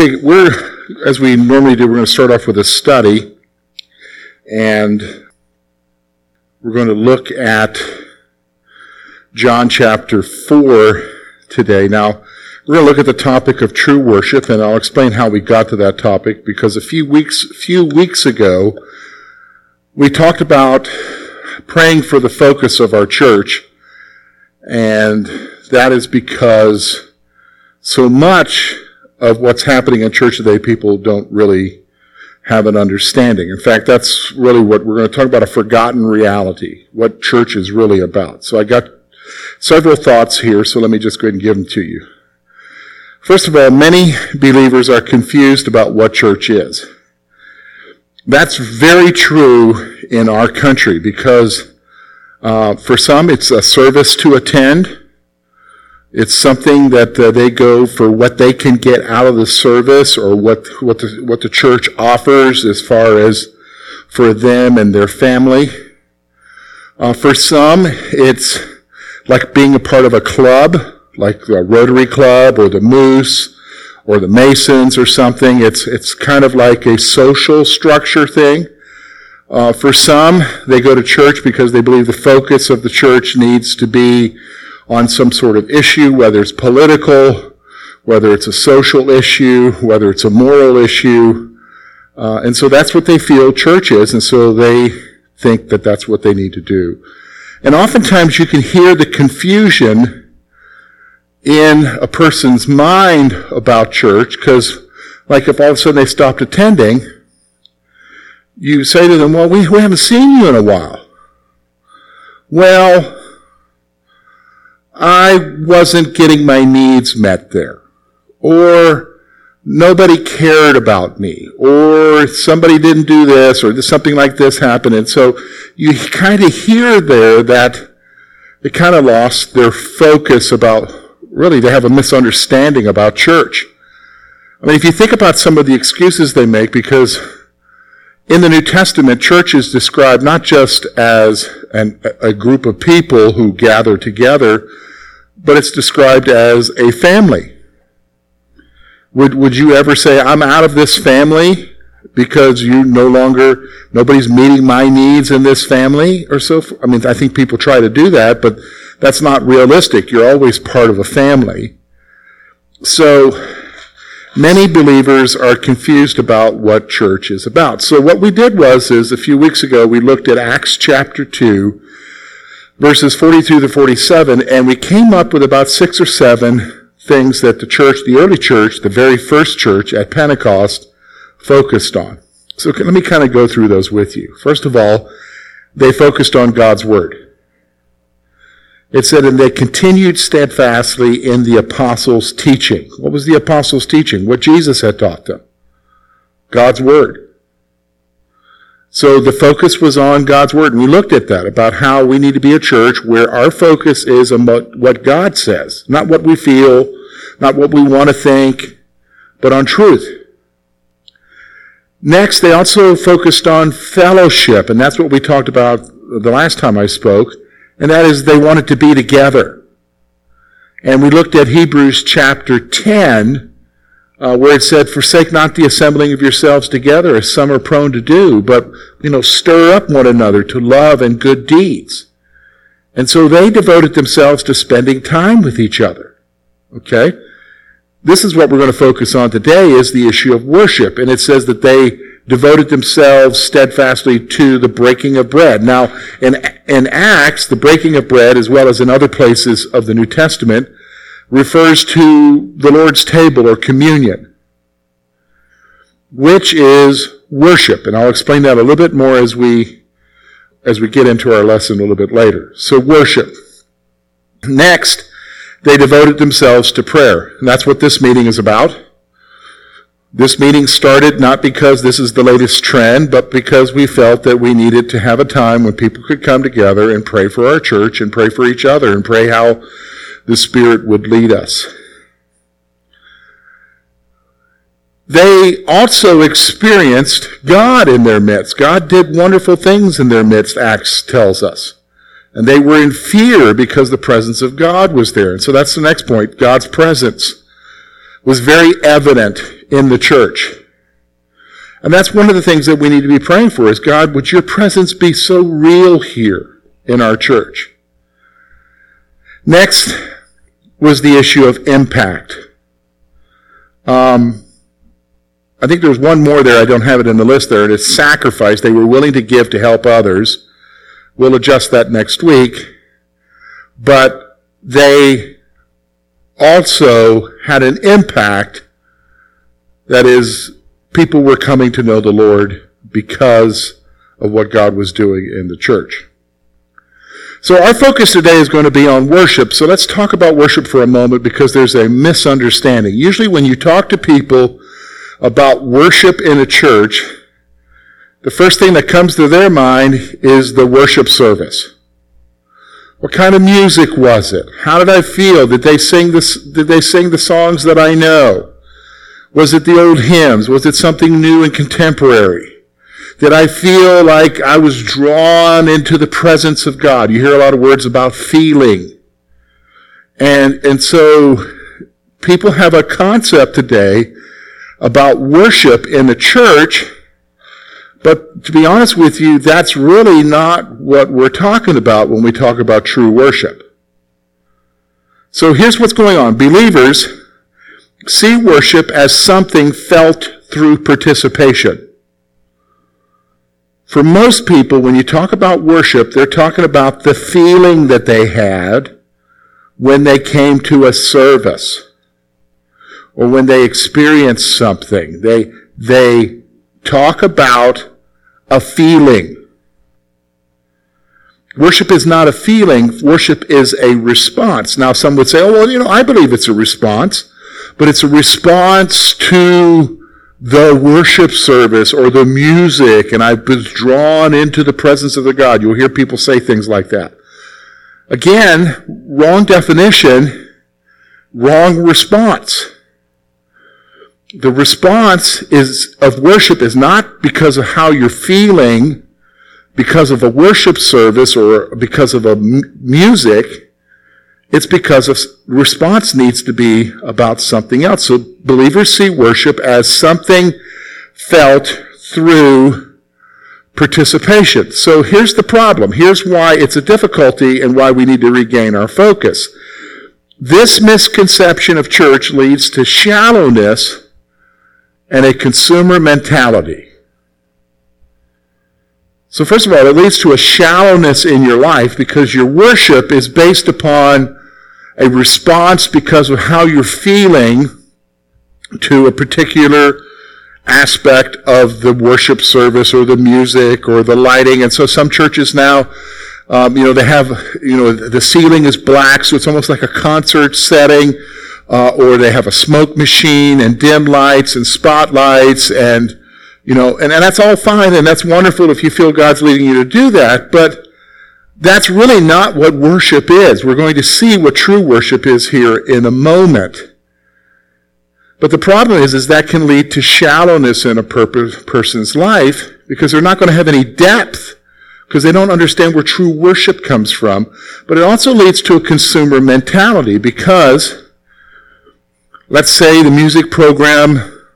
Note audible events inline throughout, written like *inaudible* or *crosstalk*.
Okay, we're, as we normally do, we're going to start off with a study. And we're going to look at John chapter 4 today. Now, we're going to look at the topic of true worship, and I'll explain how we got to that topic because a few weeks, few weeks ago, we talked about praying for the focus of our church, and that is because so much of what's happening in church today, people don't really have an understanding. In fact, that's really what we're going to talk about a forgotten reality, what church is really about. So I got several thoughts here, so let me just go ahead and give them to you. First of all, many believers are confused about what church is. That's very true in our country because uh, for some it's a service to attend. It's something that uh, they go for what they can get out of the service or what, what, the, what the church offers as far as for them and their family. Uh, for some, it's like being a part of a club, like the Rotary Club or the Moose or the Masons or something. It's, it's kind of like a social structure thing. Uh, for some, they go to church because they believe the focus of the church needs to be on some sort of issue, whether it's political, whether it's a social issue, whether it's a moral issue. Uh, and so that's what they feel church is, and so they think that that's what they need to do. And oftentimes you can hear the confusion in a person's mind about church, because like if all of a sudden they stopped attending, you say to them, well, we, we haven't seen you in a while. Well, I wasn't getting my needs met there. Or nobody cared about me. Or somebody didn't do this or something like this happened. And so you kind of hear there that they kind of lost their focus about, really, they have a misunderstanding about church. I mean, if you think about some of the excuses they make, because in the New Testament, church is described not just as an, a group of people who gather together, but it's described as a family. Would, would you ever say, I'm out of this family because you no longer, nobody's meeting my needs in this family or so? I mean, I think people try to do that, but that's not realistic. You're always part of a family. So, many believers are confused about what church is about. So what we did was, is a few weeks ago, we looked at Acts chapter 2, verses 42 to 47, and we came up with about six or seven things that the church, the early church, the very first church at Pentecost, focused on. So let me kind of go through those with you. First of all, they focused on God's Word. It said, and they continued steadfastly in the apostles' teaching. What was the apostles' teaching? What Jesus had taught them. God's Word. So the focus was on God's Word. And we looked at that, about how we need to be a church where our focus is on what God says, not what we feel, not what we want to think, but on truth. Next, they also focused on fellowship, and that's what we talked about the last time I spoke, and that is they wanted to be together. And we looked at Hebrews chapter 10, uh, where it said, forsake not the assembling of yourselves together as some are prone to do, but, you know, stir up one another to love and good deeds. And so they devoted themselves to spending time with each other. Okay? This is what we're going to focus on today is the issue of worship. And it says that they devoted themselves steadfastly to the breaking of bread. Now, in, in Acts, the breaking of bread, as well as in other places of the New Testament, refers to the Lord's table or communion, which is worship. And I'll explain that a little bit more as we, as we get into our lesson a little bit later. So worship. Next, they devoted themselves to prayer. And that's what this meeting is about. This meeting started not because this is the latest trend, but because we felt that we needed to have a time when people could come together and pray for our church and pray for each other and pray how the Spirit would lead us. They also experienced God in their midst. God did wonderful things in their midst, Acts tells us. And they were in fear because the presence of God was there. And so that's the next point God's presence was very evident in the church. And that's one of the things that we need to be praying for is God, would your presence be so real here in our church? Next was the issue of impact. Um, I think there's one more there. I don't have it in the list there. it's sacrifice. They were willing to give to help others. We'll adjust that next week. But they also had an impact that is, people were coming to know the Lord because of what God was doing in the church. So our focus today is going to be on worship. So let's talk about worship for a moment because there's a misunderstanding. Usually when you talk to people about worship in a church, the first thing that comes to their mind is the worship service. What kind of music was it? How did I feel? Did they sing this, did they sing the songs that I know? Was it the old hymns? Was it something new and contemporary? Did I feel like I was drawn into the presence of God? You hear a lot of words about feeling. And, and so people have a concept today about worship in the church, but to be honest with you, that's really not what we're talking about when we talk about true worship. So here's what's going on. Believers see worship as something felt through participation. For most people, when you talk about worship, they're talking about the feeling that they had when they came to a service or when they experienced something. They, they talk about a feeling. Worship is not a feeling. Worship is a response. Now, some would say, oh, well, you know, I believe it's a response, but it's a response to the worship service or the music and I've been drawn into the presence of the God. You'll hear people say things like that. Again, wrong definition, wrong response. The response is of worship is not because of how you're feeling, because of a worship service or because of a m- music. It's because of response needs to be about something else. So believers see worship as something felt through participation. So here's the problem. Here's why it's a difficulty and why we need to regain our focus. This misconception of church leads to shallowness and a consumer mentality. So first of all, it leads to a shallowness in your life because your worship is based upon a response because of how you're feeling to a particular aspect of the worship service or the music or the lighting. And so some churches now, um, you know, they have, you know, the ceiling is black, so it's almost like a concert setting. Uh, or they have a smoke machine and dim lights and spotlights and, you know, and, and that's all fine and that's wonderful if you feel God's leading you to do that. But that's really not what worship is. We're going to see what true worship is here in a moment. But the problem is, is that can lead to shallowness in a person's life because they're not going to have any depth because they don't understand where true worship comes from. But it also leads to a consumer mentality because let's say the music program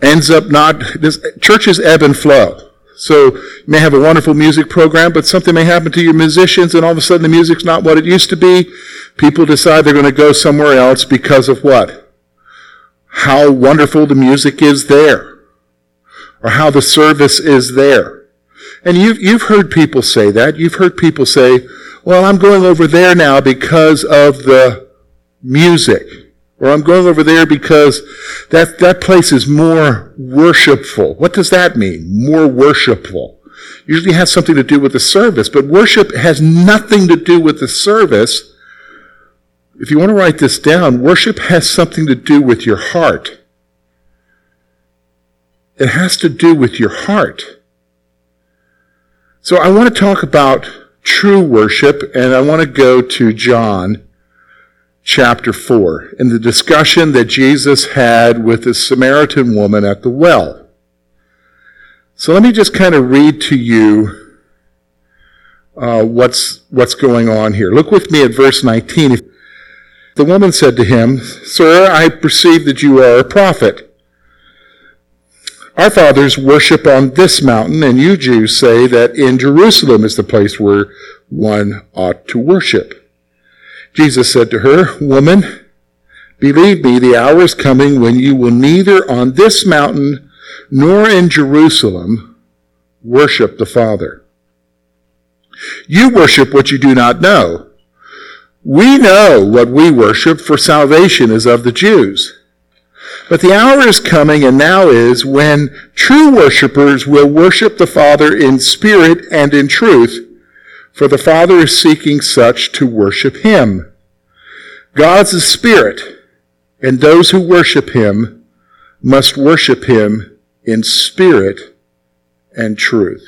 ends up not, this, churches ebb and flow. So you may have a wonderful music program, but something may happen to your musicians and all of a sudden the music's not what it used to be. People decide they're going to go somewhere else because of what? How wonderful the music is there. Or how the service is there. And you've, you've heard people say that. You've heard people say, well, I'm going over there now because of the music. Or I'm going over there because that, that place is more worshipful. What does that mean? More worshipful. Usually has something to do with the service, but worship has nothing to do with the service. If you want to write this down, worship has something to do with your heart. It has to do with your heart. So I want to talk about true worship, and I want to go to John chapter 4 in the discussion that Jesus had with the Samaritan woman at the well. So let me just kind of read to you uh, what's, what's going on here. Look with me at verse 19. The woman said to him, Sir, I perceive that you are a prophet. Our fathers worship on this mountain, and you Jews say that in Jerusalem is the place where one ought to worship. Jesus said to her, Woman, believe me, the hour is coming when you will neither on this mountain nor in Jerusalem worship the Father. You worship what you do not know. We know what we worship, for salvation is of the Jews. But the hour is coming and now is when true worshippers will worship the Father in spirit and in truth, for the Father is seeking such to worship him. God's a spirit, and those who worship him must worship him in spirit and truth.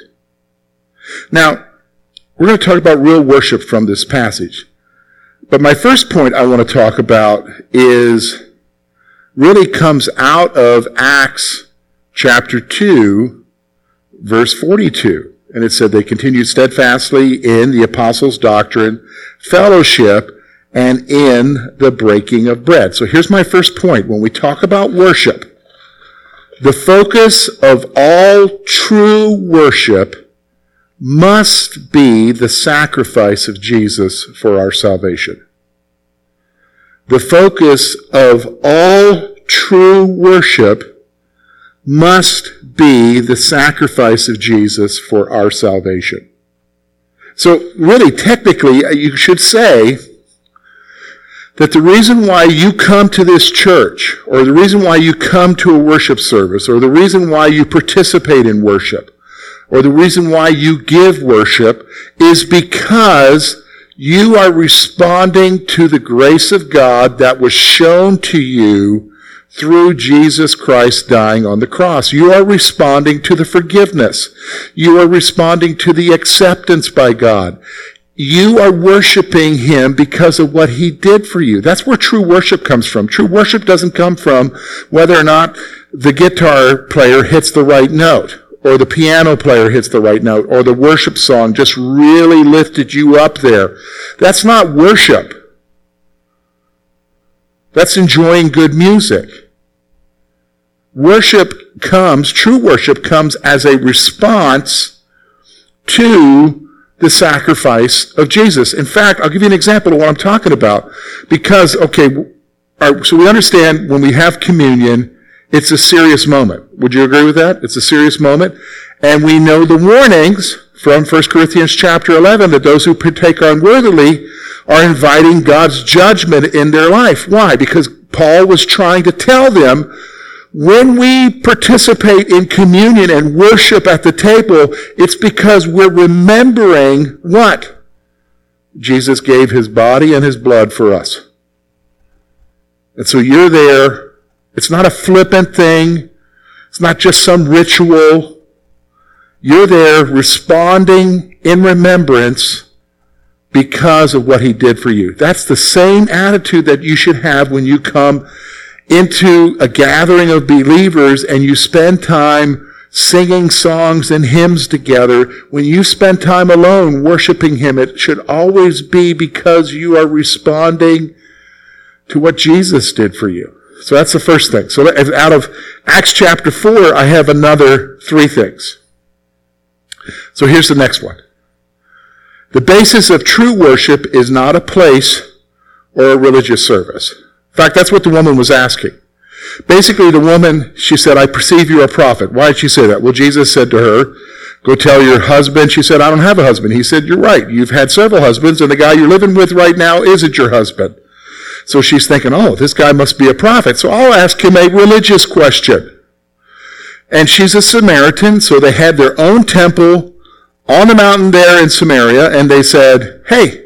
Now, we're going to talk about real worship from this passage. But my first point I want to talk about is really comes out of Acts chapter 2, verse 42. And it said they continued steadfastly in the apostles' doctrine, fellowship, and in the breaking of bread. So here's my first point. When we talk about worship, the focus of all true worship must be the sacrifice of Jesus for our salvation. The focus of all true worship must be the sacrifice of Jesus for our salvation. So really, technically, uh, you should say that the reason why you come to this church, or the reason why you come to a worship service, or the reason why you participate in worship, or the reason why you give worship is because you are responding to the grace of God that was shown to you through Jesus Christ dying on the cross. You are responding to the forgiveness. You are responding to the acceptance by God. You are worshiping Him because of what He did for you. That's where true worship comes from. True worship doesn't come from whether or not the guitar player hits the right note or the piano player hits the right note, or the worship song just really lifted you up there. That's not worship. That's enjoying good music. Worship comes, true worship comes as a response to the sacrifice of Jesus. In fact, I'll give you an example of what I'm talking about. Because, okay, so we understand when we have communion, it's a serious moment. Would you agree with that? It's a serious moment. And we know the warnings from 1 Corinthians chapter 11 that those who partake unworthily are inviting God's judgment in their life. Why? Because Paul was trying to tell them when we participate in communion and worship at the table, it's because we're remembering what? Jesus gave his body and his blood for us. And so you're there it's not a flippant thing. It's not just some ritual. You're there responding in remembrance because of what he did for you. That's the same attitude that you should have when you come into a gathering of believers and you spend time singing songs and hymns together. When you spend time alone worshiping him, it should always be because you are responding to what Jesus did for you. So that's the first thing. So out of Acts chapter 4, I have another three things. So here's the next one. The basis of true worship is not a place or a religious service. In fact, that's what the woman was asking. Basically, the woman, she said, I perceive you're a prophet. Why did she say that? Well, Jesus said to her, Go tell your husband. She said, I don't have a husband. He said, You're right. You've had several husbands, and the guy you're living with right now isn't your husband. So she's thinking, oh, this guy must be a prophet. So I'll ask him a religious question. And she's a Samaritan, so they had their own temple on the mountain there in Samaria, and they said, hey,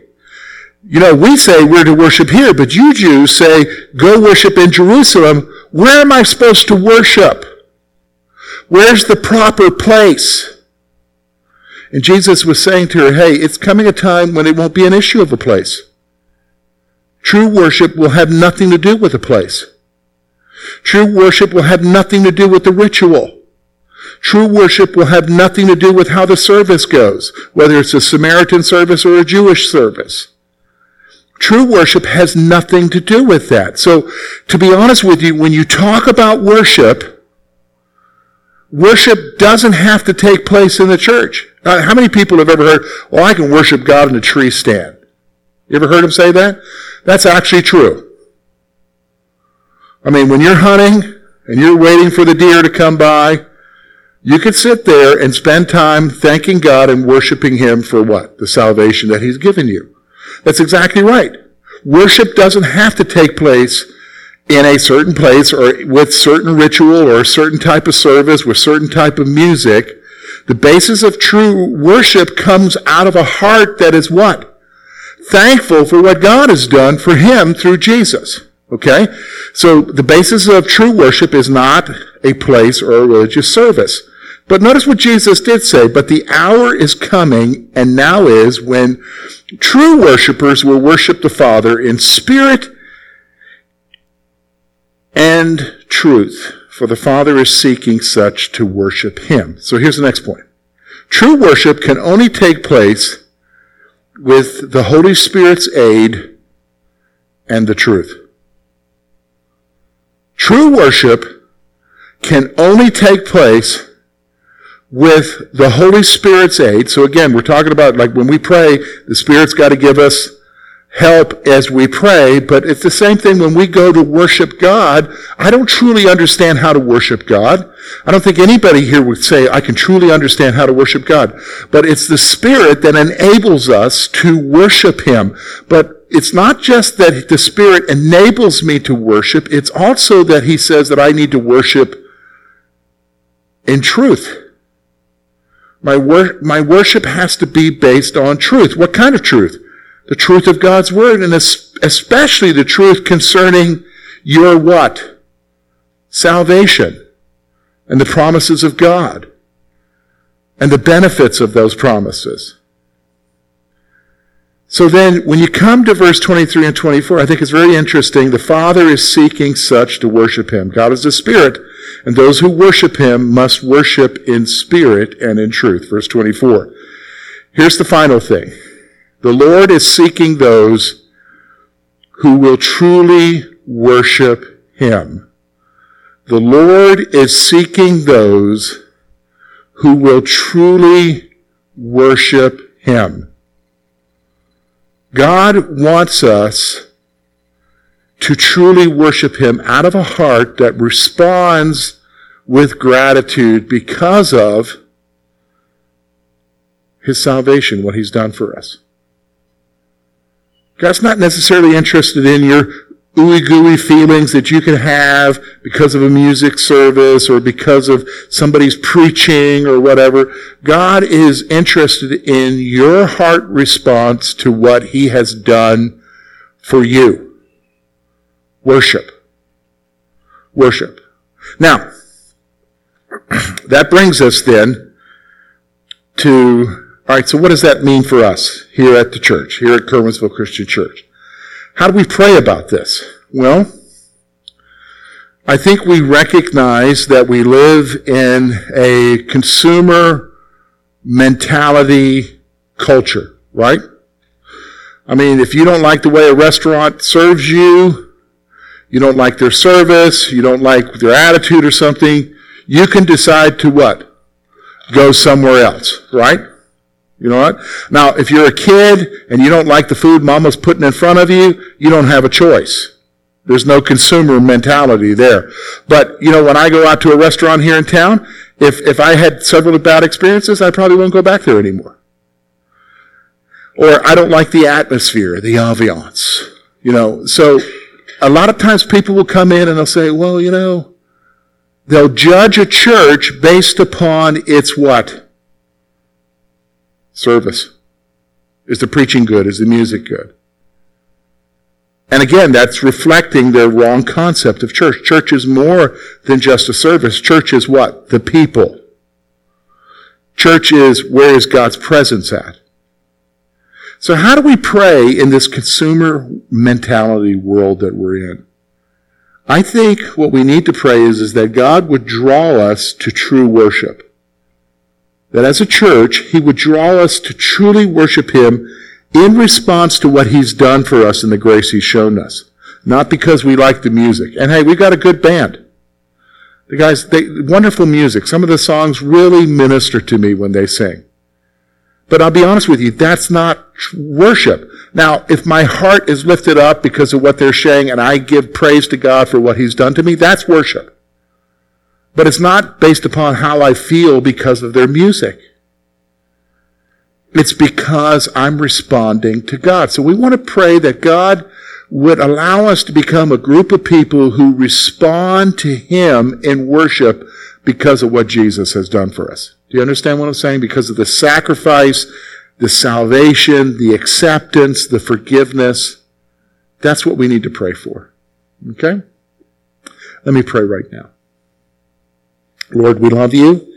you know, we say we're to worship here, but you Jews say, go worship in Jerusalem. Where am I supposed to worship? Where's the proper place? And Jesus was saying to her, hey, it's coming a time when it won't be an issue of a place. True worship will have nothing to do with a place. True worship will have nothing to do with the ritual. True worship will have nothing to do with how the service goes, whether it's a Samaritan service or a Jewish service. True worship has nothing to do with that. So, to be honest with you, when you talk about worship, worship doesn't have to take place in the church. Uh, how many people have ever heard, well, I can worship God in a tree stand? You ever heard him say that? That's actually true. I mean, when you're hunting and you're waiting for the deer to come by, you could sit there and spend time thanking God and worshiping Him for what? The salvation that He's given you. That's exactly right. Worship doesn't have to take place in a certain place or with certain ritual or a certain type of service with certain type of music. The basis of true worship comes out of a heart that is what? Thankful for what God has done for him through Jesus. Okay? So the basis of true worship is not a place or a religious service. But notice what Jesus did say, but the hour is coming and now is when true worshipers will worship the Father in spirit and truth, for the Father is seeking such to worship Him. So here's the next point. True worship can only take place with the Holy Spirit's aid and the truth. True worship can only take place with the Holy Spirit's aid. So again, we're talking about like when we pray, the Spirit's got to give us help as we pray, but it's the same thing when we go to worship God. I don't truly understand how to worship God. I don't think anybody here would say, I can truly understand how to worship God. But it's the Spirit that enables us to worship Him. But it's not just that the Spirit enables me to worship, it's also that He says that I need to worship in truth. My, wor- my worship has to be based on truth. What kind of truth? The truth of God's Word, and especially the truth concerning your what? Salvation and the promises of God and the benefits of those promises. So then, when you come to verse 23 and 24, I think it's very interesting. The Father is seeking such to worship Him. God is a Spirit, and those who worship Him must worship in spirit and in truth. Verse 24. Here's the final thing. The Lord is seeking those who will truly worship Him. The Lord is seeking those who will truly worship Him. God wants us to truly worship Him out of a heart that responds with gratitude because of His salvation, what He's done for us. God's not necessarily interested in your ooey gooey feelings that you can have because of a music service or because of somebody's preaching or whatever. God is interested in your heart response to what He has done for you. Worship. Worship. Now, *clears throat* that brings us then to, alright, so what does that mean for us here at the church, here at Curwensville Christian Church? How do we pray about this? Well, I think we recognize that we live in a consumer mentality culture, right? I mean, if you don't like the way a restaurant serves you, you don't like their service, you don't like their attitude or something, you can decide to what? Go somewhere else, right? You know what? Now, if you're a kid and you don't like the food mama's putting in front of you, you don't have a choice. There's no consumer mentality there. But, you know, when I go out to a restaurant here in town, if, if I had several bad experiences, I probably won't go back there anymore. Or I don't like the atmosphere, the ambiance. You know, so a lot of times people will come in and they'll say, well, you know, they'll judge a church based upon its what? service? Is the preaching good? Is the music good? And again, that's reflecting their wrong concept of church. Church is more than just a service. Church is what? The people. Church is where is God's presence at? So how do we pray in this consumer mentality world that we're in? I think what we need to pray is, is that God would draw us to true worship that as a church, He would draw us to truly worship Him in response to what He's done for us and the grace He's shown us. Not because we like the music. And hey, we've got a good band. The guys, they, wonderful music. Some of the songs really minister to me when they sing. But I'll be honest with you, that's not worship. Now, if my heart is lifted up because of what they're saying and I give praise to God for what He's done to me, that's worship. But it's not based upon how I feel because of their music. It's because I'm responding to God. So we want to pray that God would allow us to become a group of people who respond to Him in worship because of what Jesus has done for us. Do you understand what I'm saying? Because of the sacrifice, the salvation, the acceptance, the forgiveness. That's what we need to pray for. Okay? Let me pray right now. Lord, we love you.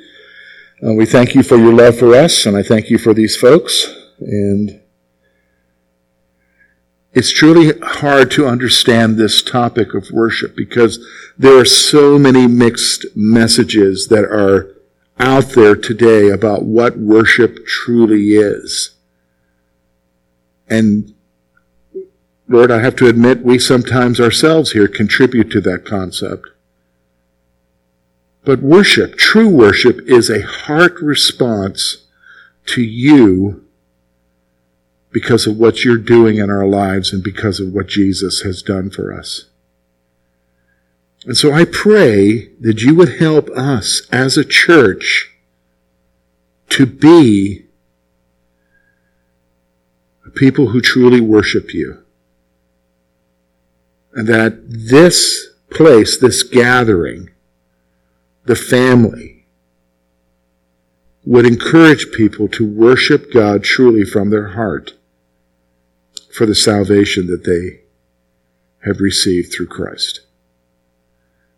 We thank you for your love for us, and I thank you for these folks. And it's truly hard to understand this topic of worship because there are so many mixed messages that are out there today about what worship truly is. And Lord, I have to admit, we sometimes ourselves here contribute to that concept. But worship, true worship, is a heart response to you because of what you're doing in our lives and because of what Jesus has done for us. And so I pray that you would help us as a church to be a people who truly worship you. And that this place, this gathering, the family, would encourage people to worship God truly from their heart for the salvation that they have received through Christ.